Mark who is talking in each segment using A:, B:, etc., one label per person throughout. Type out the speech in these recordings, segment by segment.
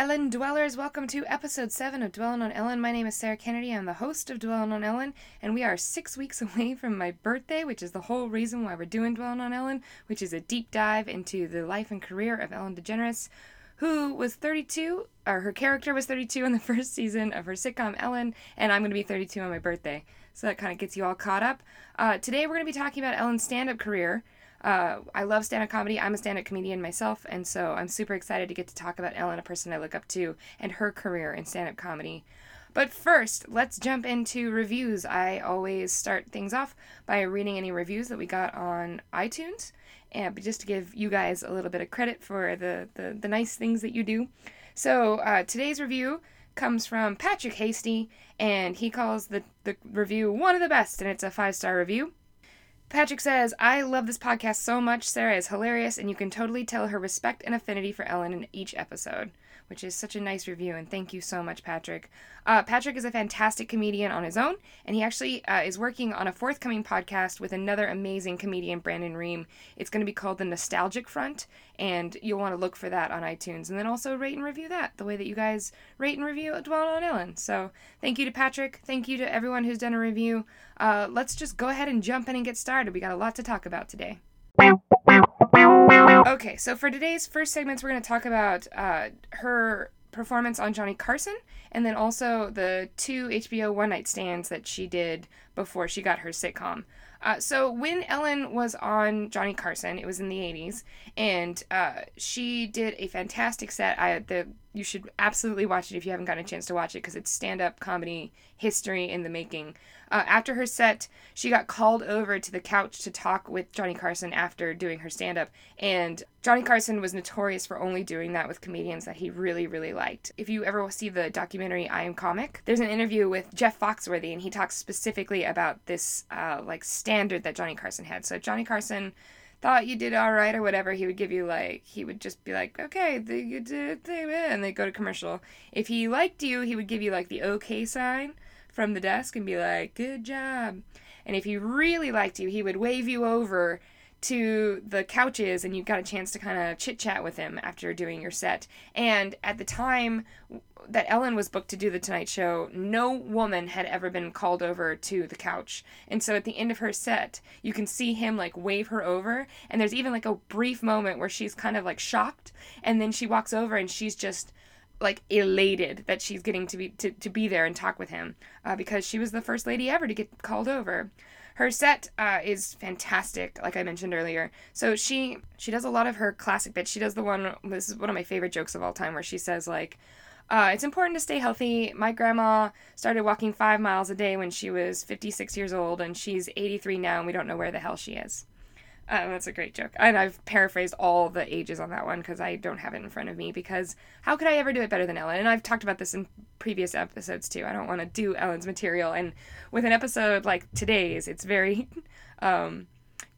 A: Ellen Dwellers. Welcome to episode 7 of Dwelling on Ellen. My name is Sarah Kennedy. I'm the host of Dwelling on Ellen, and we are six weeks away from my birthday, which is the whole reason why we're doing Dwelling on Ellen, which is a deep dive into the life and career of Ellen DeGeneres, who was 32, or her character was 32 in the first season of her sitcom Ellen, and I'm going to be 32 on my birthday. So that kind of gets you all caught up. Uh, today we're going to be talking about Ellen's stand up career. Uh, I love stand up comedy. I'm a stand up comedian myself, and so I'm super excited to get to talk about Ellen, a person I look up to, and her career in stand up comedy. But first, let's jump into reviews. I always start things off by reading any reviews that we got on iTunes, and just to give you guys a little bit of credit for the, the, the nice things that you do. So uh, today's review comes from Patrick Hasty, and he calls the, the review one of the best, and it's a five star review. Patrick says, I love this podcast so much. Sarah is hilarious, and you can totally tell her respect and affinity for Ellen in each episode, which is such a nice review, and thank you so much, Patrick. Uh, Patrick is a fantastic comedian on his own, and he actually uh, is working on a forthcoming podcast with another amazing comedian, Brandon Ream. It's going to be called The Nostalgic Front, and you'll want to look for that on iTunes, and then also rate and review that the way that you guys rate and review Dwell on Ellen. So thank you to Patrick. Thank you to everyone who's done a review. Uh, let's just go ahead and jump in and get started. We got a lot to talk about today. Okay, so for today's first segments, we're going to talk about uh, her performance on Johnny Carson and then also the two HBO one night stands that she did before she got her sitcom. Uh, so when Ellen was on Johnny Carson, it was in the 80s, and uh, she did a fantastic set. I the you should absolutely watch it if you haven't gotten a chance to watch it because it's stand up comedy history in the making. Uh, after her set, she got called over to the couch to talk with Johnny Carson after doing her stand up. And Johnny Carson was notorious for only doing that with comedians that he really, really liked. If you ever see the documentary I Am Comic, there's an interview with Jeff Foxworthy, and he talks specifically about this uh, like standard that Johnny Carson had. So Johnny Carson thought you did all right or whatever, he would give you like he would just be like, okay, the, you did, the, and they go to commercial. If he liked you, he would give you like the okay sign from the desk and be like, good job. And if he really liked you, he would wave you over to the couches and you got a chance to kind of chit chat with him after doing your set. And at the time that Ellen was booked to do the Tonight Show, no woman had ever been called over to the couch. And so at the end of her set, you can see him like wave her over. And there's even like a brief moment where she's kind of like shocked. And then she walks over and she's just like elated that she's getting to be to, to be there and talk with him uh, because she was the first lady ever to get called over her set uh, is fantastic like i mentioned earlier so she she does a lot of her classic bits she does the one this is one of my favorite jokes of all time where she says like uh, it's important to stay healthy. My grandma started walking five miles a day when she was 56 years old, and she's 83 now, and we don't know where the hell she is. Uh, that's a great joke. And I've paraphrased all the ages on that one because I don't have it in front of me. Because how could I ever do it better than Ellen? And I've talked about this in previous episodes too. I don't want to do Ellen's material. And with an episode like today's, it's very um,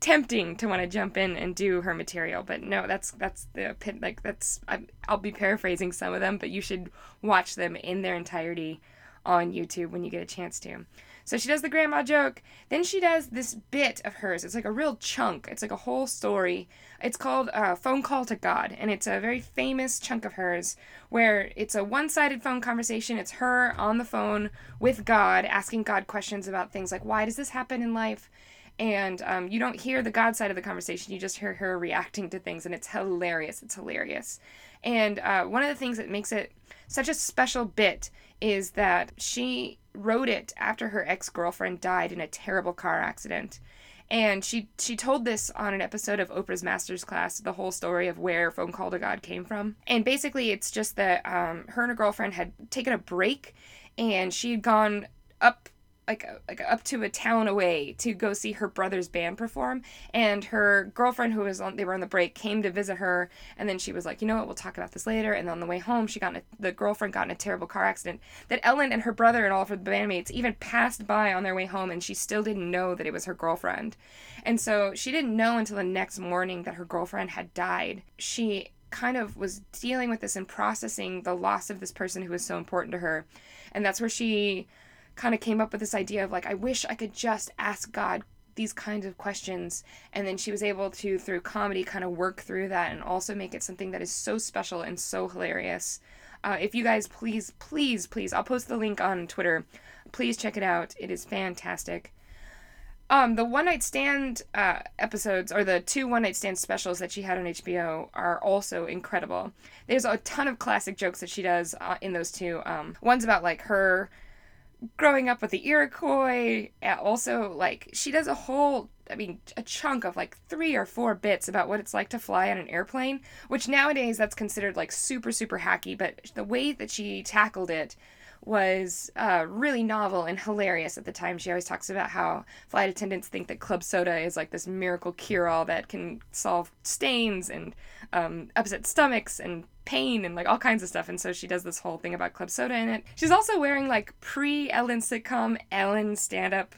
A: tempting to want to jump in and do her material. But no, that's that's the pit. Like that's I, I'll be paraphrasing some of them, but you should watch them in their entirety on YouTube when you get a chance to. So she does the grandma joke. Then she does this bit of hers. It's like a real chunk. It's like a whole story. It's called uh, Phone Call to God. And it's a very famous chunk of hers where it's a one sided phone conversation. It's her on the phone with God, asking God questions about things like, why does this happen in life? And um, you don't hear the God side of the conversation. You just hear her reacting to things. And it's hilarious. It's hilarious. And uh, one of the things that makes it such a special bit is that she wrote it after her ex-girlfriend died in a terrible car accident. And she she told this on an episode of Oprah's Masters class, the whole story of where Phone Call to God came from. And basically, it's just that um, her and her girlfriend had taken a break, and she had gone up like uh, like up to a town away to go see her brother's band perform. And her girlfriend who was on they were on the break came to visit her. And then she was like you know what? We'll talk about this later. And on the way home she got a, the girlfriend got in a terrible car accident that Ellen and her brother and all of her bandmates even passed by on their way home and she still didn't know that it was her girlfriend. And so she didn't know until the next morning that her girlfriend had died. She kind of was dealing with this and processing the loss of this person who was so important to her. And that's where she kind of came up with this idea of like, I wish I could just ask God these kinds of questions. And then she was able to, through comedy, kind of work through that and also make it something that is so special and so hilarious. Uh, if you guys please, please, please, I'll post the link on Twitter. Please check it out. It is fantastic. Um, the one night stand uh, episodes, or the two one night stand specials that she had on HBO, are also incredible. There's a ton of classic jokes that she does uh, in those two. Um, one's about like her growing up with the Iroquois. Also, like she does a whole, I mean, a chunk of like three or four bits about what it's like to fly on an airplane. Which nowadays that's considered like super super hacky, but the way that she tackled it was uh, really novel and hilarious at the time. She always talks about how flight attendants think that club soda is like this miracle cure all that can solve stains and um, upset stomachs and pain and like all kinds of stuff. And so she does this whole thing about club soda in it. She's also wearing like pre Ellen sitcom Ellen stand up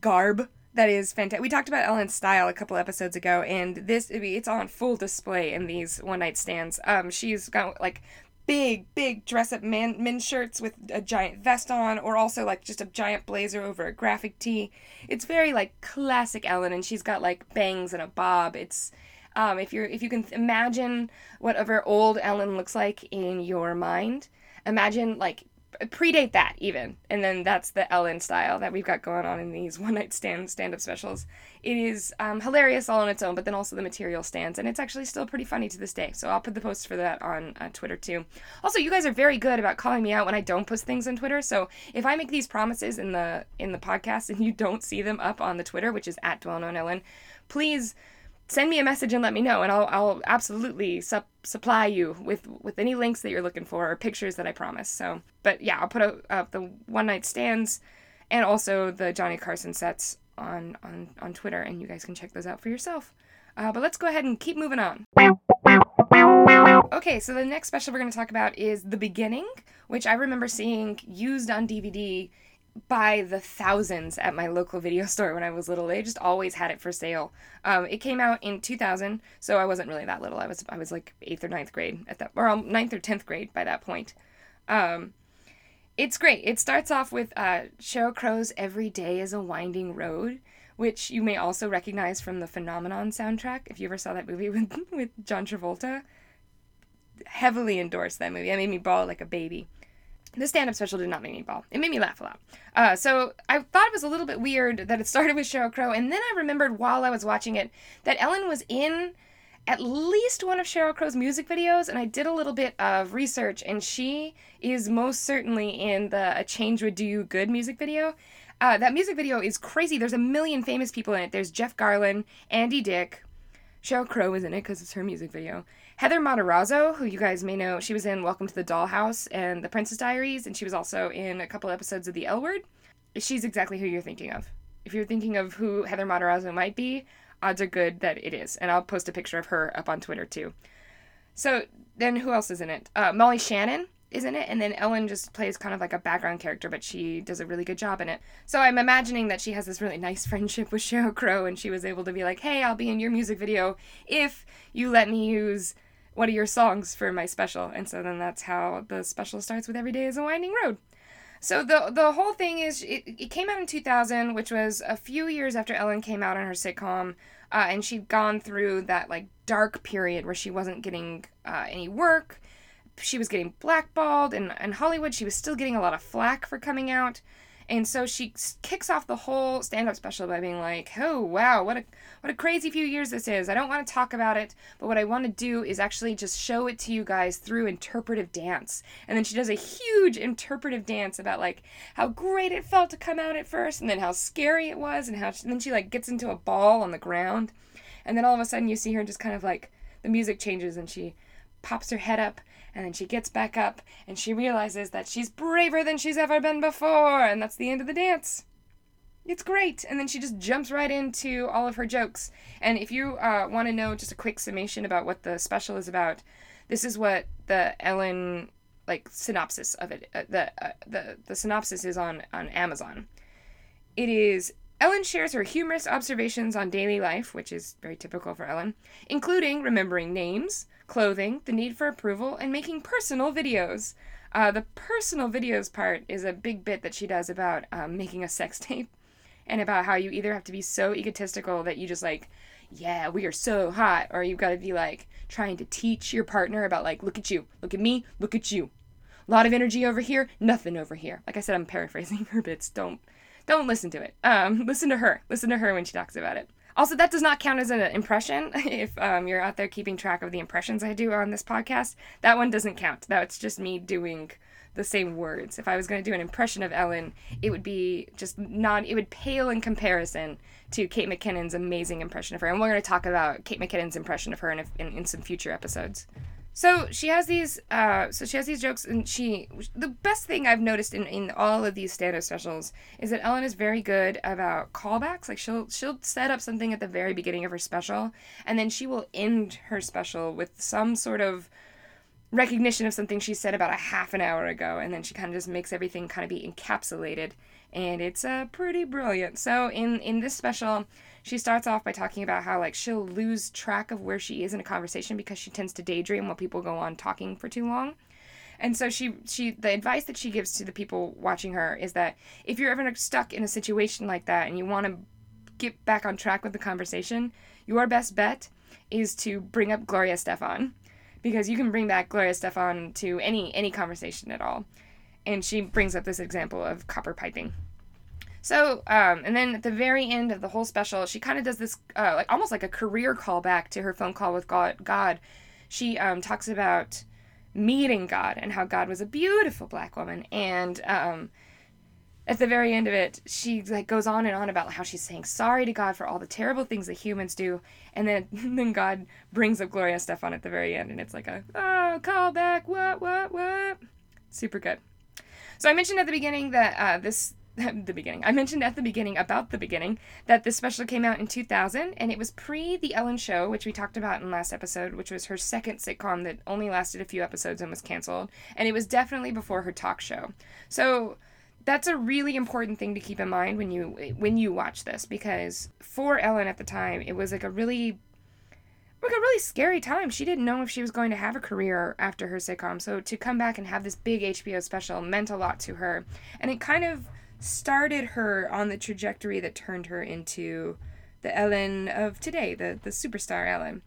A: garb that is fantastic. We talked about Ellen's style a couple episodes ago, and this it's on full display in these one night stands. Um, she's got like big, big dress up man men's shirts with a giant vest on, or also like just a giant blazer over a graphic tee. It's very like classic Ellen, and she's got like bangs and a bob. It's um, if you're if you can imagine whatever old Ellen looks like in your mind, imagine like predate that even. And then that's the ellen style that we've got going on in these one night stand stand-up specials. It is um, hilarious all on its own but then also the material stands and it's actually still pretty funny to this day. So i'll put the post for that on uh, twitter too. Also you guys are very good about calling me out when i don't post things on twitter. So if i make these promises in the in the podcast and you don't see them up on the twitter which is at dwell on ellen please send me a message and let me know and I'll, I'll absolutely sup- supply you with with any links that you're looking for or pictures that I promise. So, but yeah, I'll put up, up the one night stands and also the Johnny Carson sets on on on Twitter and you guys can check those out for yourself. Uh, but let's go ahead and keep moving on. Okay, so the next special we're going to talk about is The Beginning, which I remember seeing used on DVD by the thousands at my local video store when I was little. They just always had it for sale. Um, it came out in 2000, so I wasn't really that little. I was I was like eighth or ninth grade at that, or um, ninth or tenth grade by that point. Um, it's great. It starts off with uh, Sheryl Crow's "Every Day Is a Winding Road," which you may also recognize from the Phenomenon soundtrack. If you ever saw that movie with with John Travolta, heavily endorsed that movie. That made me bawl like a baby the stand-up special did not make me bawl. It made me laugh a lot. Uh, so I thought it was a little bit weird that it started with Sheryl Crow, and then I remembered while I was watching it that Ellen was in at least one of Sheryl Crow's music videos, and I did a little bit of research, and she is most certainly in the "A Change Would Do You Good" music video. Uh, that music video is crazy. There's a million famous people in it. There's Jeff Garlin, Andy Dick, Sheryl Crow is in it because it's her music video. Heather Matarazzo, who you guys may know, she was in Welcome to the Dollhouse and The Princess Diaries, and she was also in a couple episodes of The L Word. She's exactly who you're thinking of. If you're thinking of who Heather Matarazzo might be, odds are good that it is. And I'll post a picture of her up on Twitter too. So then who else is in it? Uh, Molly Shannon is in it, and then Ellen just plays kind of like a background character, but she does a really good job in it. So I'm imagining that she has this really nice friendship with Sheryl Crow, and she was able to be like, "Hey, I'll be in your music video if you let me use one of your songs for my special." And so then that's how the special starts with "Every Day Is a Winding Road." So the the whole thing is it, it came out in 2000, which was a few years after Ellen came out on her sitcom, uh, and she'd gone through that like dark period where she wasn't getting uh, any work she was getting blackballed and in Hollywood she was still getting a lot of flack for coming out. And so she kicks off the whole stand-up special by being like, "Oh wow, what a what a crazy few years this is. I don't want to talk about it, but what I want to do is actually just show it to you guys through interpretive dance." And then she does a huge interpretive dance about like how great it felt to come out at first, and then how scary it was, and how she, and then she like gets into a ball on the ground, and then all of a sudden you see her just kind of like the music changes and she pops her head up and then she gets back up and she realizes that she's braver than she's ever been before, and that's the end of the dance. It's great. And then she just jumps right into all of her jokes. And if you uh, want to know just a quick summation about what the special is about, this is what the Ellen like synopsis of it uh, the uh, the the synopsis is on on Amazon. It is Ellen shares her humorous observations on daily life, which is very typical for Ellen, including remembering names, clothing, the need for approval, and making personal videos. Uh, the personal videos part is a big bit that she does about um, making a sex tape and about how you either have to be so egotistical that you just like yeah, we are so hot. Or you've got to be like trying to teach your partner about like, look at you, look at me, look at you. A lot of energy over here, nothing over here. Like I said, I'm paraphrasing her bits. Don't don't listen to it. Um, listen to her. Listen to her when she talks about it. Also, that does not count as an impression. If um, you're out there keeping track of the impressions I do on this podcast, that one doesn't count. That's just me doing the same words. If I was going to do an impression of Ellen, it would be just not, it would pale in comparison to Kate McKinnon's amazing impression of her. And we're going to talk about Kate McKinnon's impression of her in, a, in, in some future episodes. So she has these, uh, so she has these jokes, and she, the best thing I've noticed in, in all of these stand-up specials is that Ellen is very good about callbacks. Like she'll she'll set up something at the very beginning of her special, and then she will end her special with some sort of recognition of something she said about a half an hour ago, and then she kind of just makes everything kind of be encapsulated, and it's uh, pretty brilliant. So in in this special, she starts off by talking about how like she'll lose track of where she is in a conversation because she tends to daydream while people go on talking for too long. And so she she the advice that she gives to the people watching her is that if you're ever stuck in a situation like that and you want to get back on track with the conversation, your best bet is to bring up Gloria Estefan because you can bring back Gloria Estefan to any any conversation at all. And she brings up this example of copper piping. So, um, and then at the very end of the whole special, she kind of does this, uh, like almost like a career callback to her phone call with God. God, she um, talks about meeting God and how God was a beautiful black woman, and um, at the very end of it, she like goes on and on about how she's saying sorry to God for all the terrible things that humans do, and then then God brings up Gloria Estefan at the very end, and it's like a oh callback, what what what, super good. So I mentioned at the beginning that uh, this the beginning. I mentioned at the beginning about the beginning that this special came out in 2000 and it was pre The Ellen Show, which we talked about in last episode, which was her second sitcom that only lasted a few episodes and was canceled. And it was definitely before her talk show. So that's a really important thing to keep in mind when you when you watch this because for Ellen at the time, it was like a really like a really scary time. She didn't know if she was going to have a career after her sitcom. So to come back and have this big HBO special meant a lot to her. And it kind of started her on the trajectory that turned her into the Ellen of today, the, the superstar Ellen.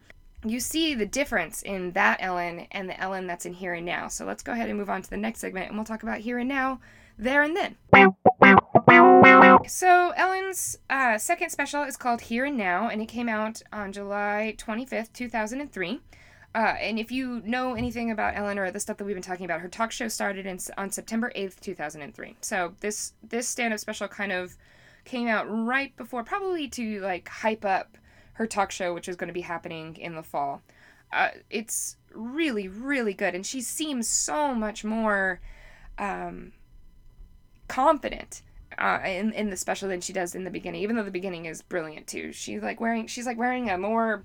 A: You see the difference in that Ellen and the Ellen that's in Here and Now. So let's go ahead and move on to the next segment and we'll talk about Here and Now, there and then. So, Ellen's uh, second special is called Here and Now, and it came out on July 25th, 2003. Uh, and if you know anything about Ellen or the stuff that we've been talking about, her talk show started in, on September 8th, 2003. So this this stand-up special kind of came out right before, probably to like hype up her talk show, which is going to be happening in the fall. Uh, it's really, really good, and she seems so much more um, confident uh, in in the special than she does in the beginning. Even though the beginning is brilliant too. She's like wearing she's like wearing a more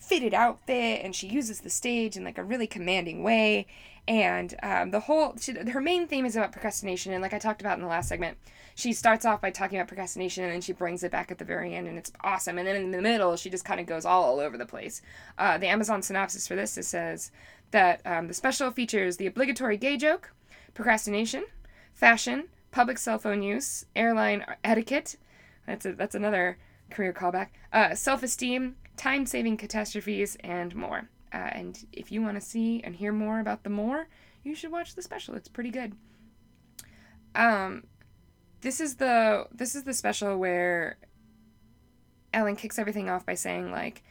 A: fitted outfit and she uses the stage in like a really commanding way. And um, the whole she, her main theme is about procrastination and like i talked about in the last segment she starts off by talking about procrastination and then she brings it back at the very end and it's awesome. And then in the middle she just kind of goes all, all over the place. Uh, the amazon synopsis for this it says that um, the special features the obligatory gay joke procrastination fashion public cell phone use airline etiquette that's a, that's another career callback uh, self-esteem time saving catastrophes, and more. Uh, and if you want to see and hear more about the more, you should watch the special. It's pretty good. Um, this is the this is the special where Ellen kicks everything off by saying like,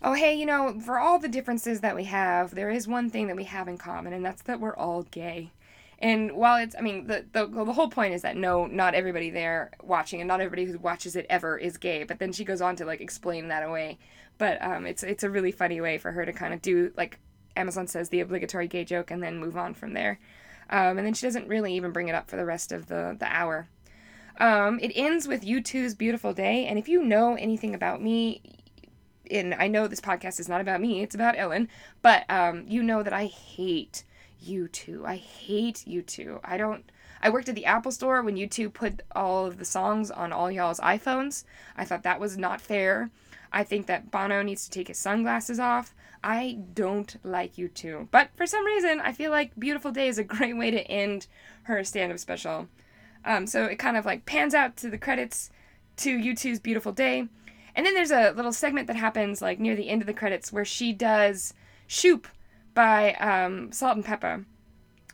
A: "Oh hey, you know, for all the differences that we have, there is one thing that we have in common, and that's that we're all gay." And while it's, I mean, the, the the whole point is that no, not everybody there watching, and not everybody who watches it ever is gay. But then she goes on to like explain that away. But um, it's it's a really funny way for her to kind of do like Amazon says the obligatory gay joke and then move on from there. Um, and then she doesn't really even bring it up for the rest of the the hour. Um, it ends with U2's Beautiful Day, and if you know anything about me, and I know this podcast is not about me, it's about Ellen, but um, you know that I hate U2. I hate U2. I don't. I worked at the Apple store when U2 put all of the songs on all y'all's iPhones. I thought that was not fair. I think that Bono needs to take his sunglasses off. I don't like U2. But for some reason, I feel like Beautiful Day is a great way to end her stand up special. Um, so it kind of like pans out to the credits to U2's Beautiful Day. and then there's a little segment that happens like near the end of the credits where she does Shoop by um, Salt-N-Pepa.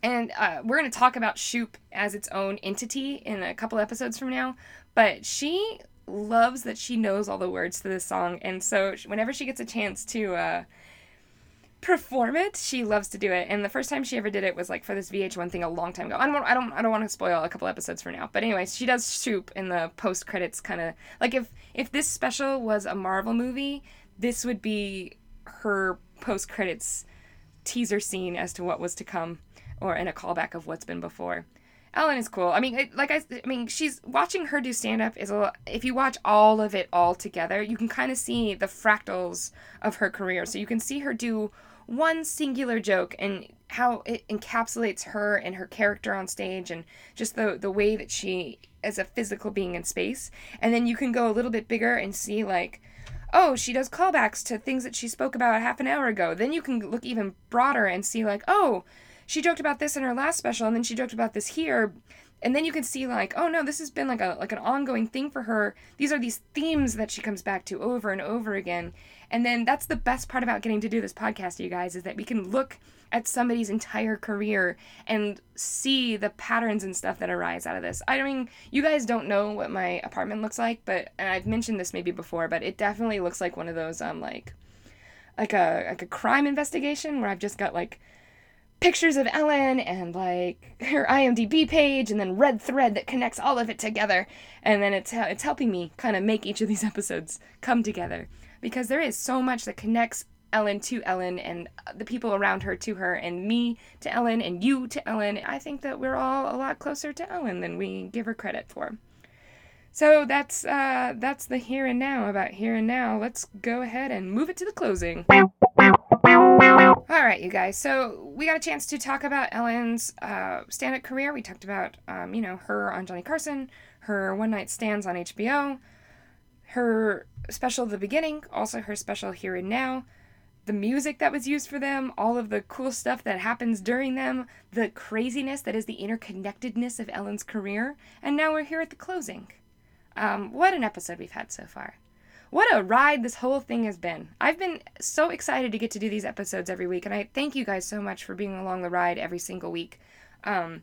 A: And uh, we're going to talk about Shoop as its own entity in a couple episodes from now. But she loves that she knows all the words to this song. And so whenever she gets a chance to uh, perform it, she loves to do it. And the first time she ever did it was like for this VH1 thing a long time ago. I don't I don't I don't want to spoil a couple episodes for now. But anyways, she does Shoop in the post credits kind of like if if this special was a Marvel movie, this would be her post credits teaser scene as to what was to come or in a callback of what's been before. Ellen is cool. I mean, it, like I, I mean, she's watching her do stand up is a. If you watch all of it all together, you can kind of see the fractals of her career. So you can see her do one singular joke and how it encapsulates her and her character on stage and just the the way that she as a physical being in space. And then you can go a little bit bigger and see like oh, she does callbacks to things that she spoke about half an hour ago. Then you can look even broader and see like, oh, she joked about this in her last special and then she joked about this here. And then you can see like oh no this has been like a like an ongoing thing for her. These are these themes that she comes back to over and over again and then that's the best part about getting to do this podcast you guys is that we can look at somebody's entire career and see the patterns and stuff that arise out of this. I mean you guys don't know what my apartment looks like but i've mentioned this maybe before but it definitely looks like one of those um like like a like a crime investigation where i've just got like pictures of Ellen and like her IMDb page and then red thread that connects all of it together and then it's it's helping me kind of make each of these episodes come together because there is so much that connects Ellen to Ellen and the people around her to her and me to Ellen and you to Ellen. I think that we're all a lot closer to Ellen than we give her credit for. So that's uh, that's the here and now about here and now. Let's go ahead and move it to the closing. All right, you guys. So we got a chance to talk about Ellen's uh, stand-up career. We talked about, um, you know, her on Johnny Carson, her one-night stands on HBO, her special The Beginning, also her special Here and Now, the music that was used for them, all of the cool stuff that happens during them, the craziness that is the interconnectedness of Ellen's career, and now we're here at the closing. Um, what an episode we've had so far what a ride this whole thing has been. I've been so excited to get to do these episodes every week, and I thank you guys so much for being along the ride every single week. Um,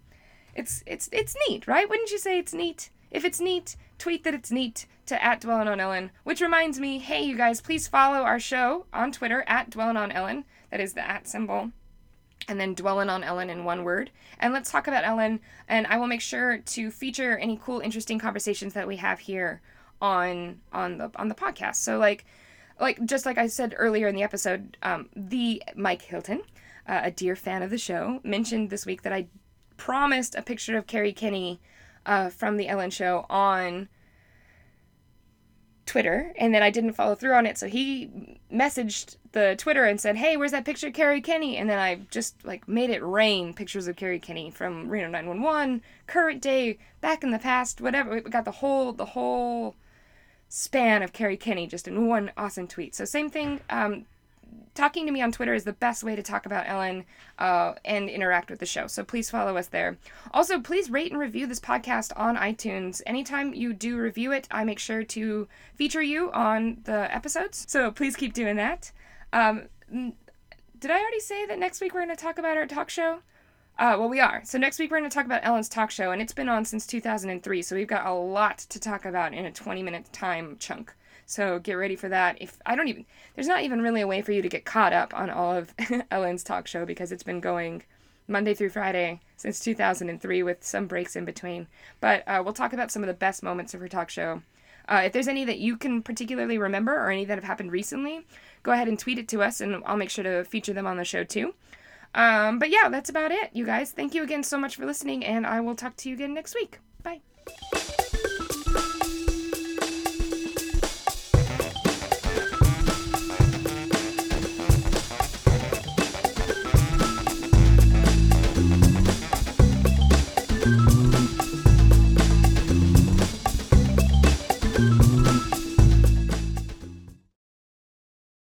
A: it's it's it's neat, right? Wouldn't you say it's neat? If it's neat, tweet that it's neat to at Dwellin' on Ellen. Which reminds me, hey you guys, please follow our show on Twitter at Dwellin' on Ellen. That is the at symbol. And then dwelling on Ellen in one word. And let's talk about Ellen. And I will make sure to feature any cool, interesting conversations that we have here on on the on the podcast. So like like just like I said earlier in the episode, um, the Mike Hilton, uh, a dear fan of the show, mentioned this week that I promised a picture of Kerri Kenney uh, from the Ellen Show on Twitter, and then I didn't follow through on it. So he messaged the Twitter and said, "Hey, where's that picture of Kerri Kenney?" And then I just like made it rain pictures of Kerri Kenney from Reno 911, current day, back in the past, whatever. We got the whole the whole span of Kerri Kenney just in one awesome tweet. So same thing. Um, talking to me on Twitter is the best way to talk about Ellen uh, and interact with the show. So please follow us there. Also, please rate and review this podcast on iTunes. Anytime you do review it, I make sure to feature you on the episodes. So please keep doing that. Um, did I already say that next week we're going to talk about our talk show? Uh, well, we are. So next week we're going to talk about Ellen's talk show, and it's been on since 2003, so we've got a lot to talk about in a 20 minute time chunk. So get ready for that. If I don't even, there's not even really a way for you to get caught up on all of Ellen's talk show because it's been going Monday through Friday since 2003 with some breaks in between. But uh, we'll talk about some of the best moments of her talk show. Uh, if there's any that you can particularly remember or any that have happened recently, go ahead and tweet it to us, and I'll make sure to feature them on the show too. Um, but yeah, that's about it, you guys. Thank you again so much for listening, and I will talk to you again next week. Bye.